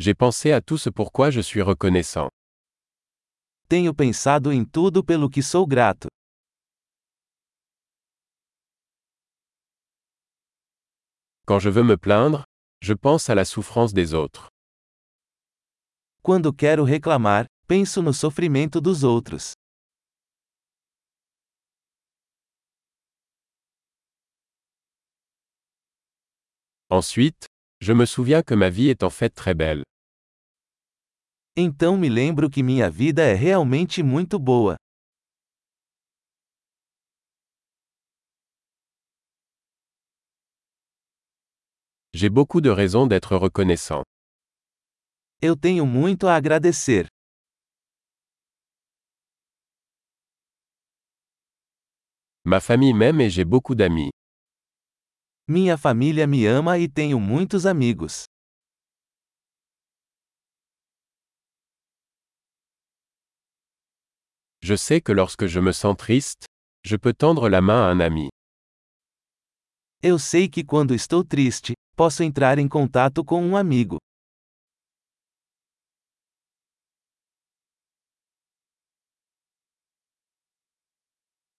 J'ai pensé à tout ce pourquoi je suis reconnaissant. Tenho pensado em tudo pelo que sou grato. Quand je veux me plaindre, je pense à la souffrance des autres. Quando quero reclamar, penso no sofrimento dos outros. Ensuite, je me souviens que ma vie est en fait très belle. Então me lembro que minha vida é realmente muito boa. J'ai beaucoup de raisons d'être reconnaissant. Eu tenho muito a agradecer. Ma famille m'aime et j'ai beaucoup d'amis. Minha família me ama e tenho muitos amigos. Je sais que lorsque je me sens triste, je peux tendre la main à un ami. Eu sei que quando estou triste, posso entrar em contato com um amigo.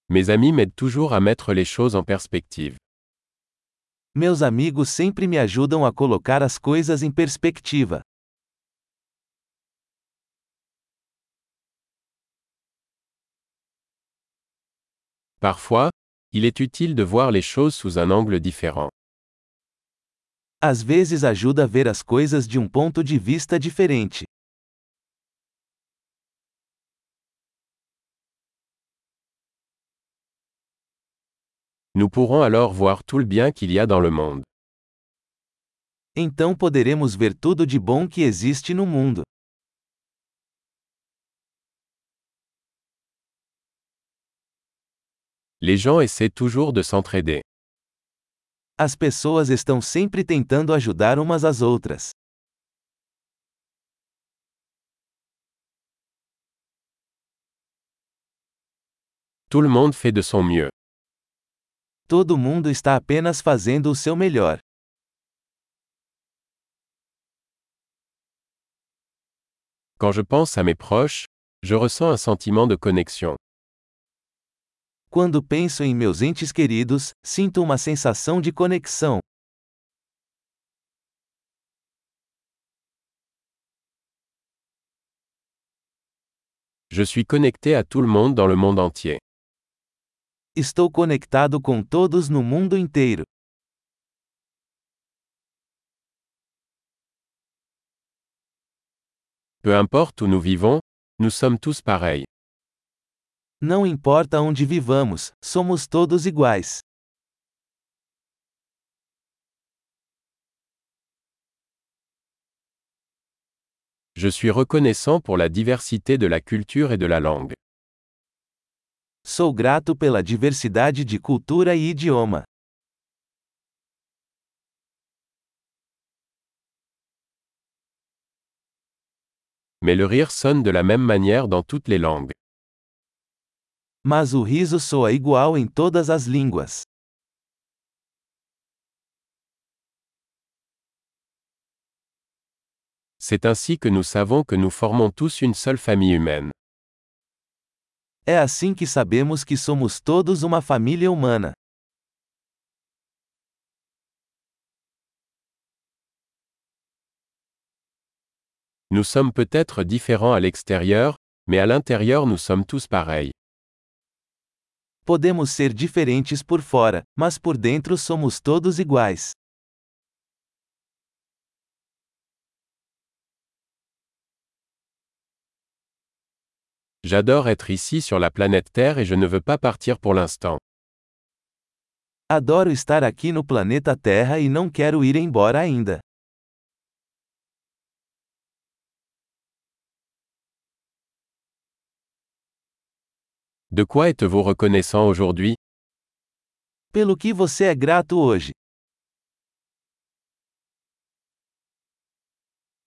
Mes amis m'aident toujours à mettre les choses en perspective. Meus amigos sempre me ajudam a colocar as coisas em perspectiva. Parfois, il est utile de voir les choses sous un angle différent. Às vezes ajuda a ver as coisas de um ponto de vista diferente. Nous pourrons alors voir tout le bien qu'il y a dans le monde. Então poderemos ver tudo de bom que existe no mundo. Les gens essaient toujours de s'entraider. As pessoas estão sempre tentando ajudar umas às outras. Tout le monde fait de son mieux. Todo mundo está apenas fazendo o seu melhor. Quand je pense à mes proches, je ressens un sentiment de connexion. Quando penso em meus entes queridos, sinto uma sensação de conexão. Je suis connecté à tout le monde dans le monde entier. Estou conectado com todos no mundo inteiro. Peu importe où nous vivons, nous sommes tous pareils. Não importa onde vivamos, somos todos iguais. Je suis reconnaissant pour la diversité de la culture et de la langue. Sou grato pela diversidade de cultura e idioma. Mais le rire sonne de la même manière dans toutes les langues. Mas o riso soa igual em todas as línguas. C'est ainsi que nous savons que nous formons tous une seule famille humaine. É assim que sabemos que somos todos uma família humana. Nous sommes peut-être différents à l'extérieur, mais à l'intérieur nous sommes tous pareils. Podemos ser diferentes por fora, mas por dentro somos todos iguais. J'adore être ici sur la planète Terre et je ne veux pas partir pour l'instant. Adoro estar aqui no planeta Terra e não quero ir embora ainda. De quoi êtes-vous reconnaissant aujourd'hui? Pelo que você é grato hoje?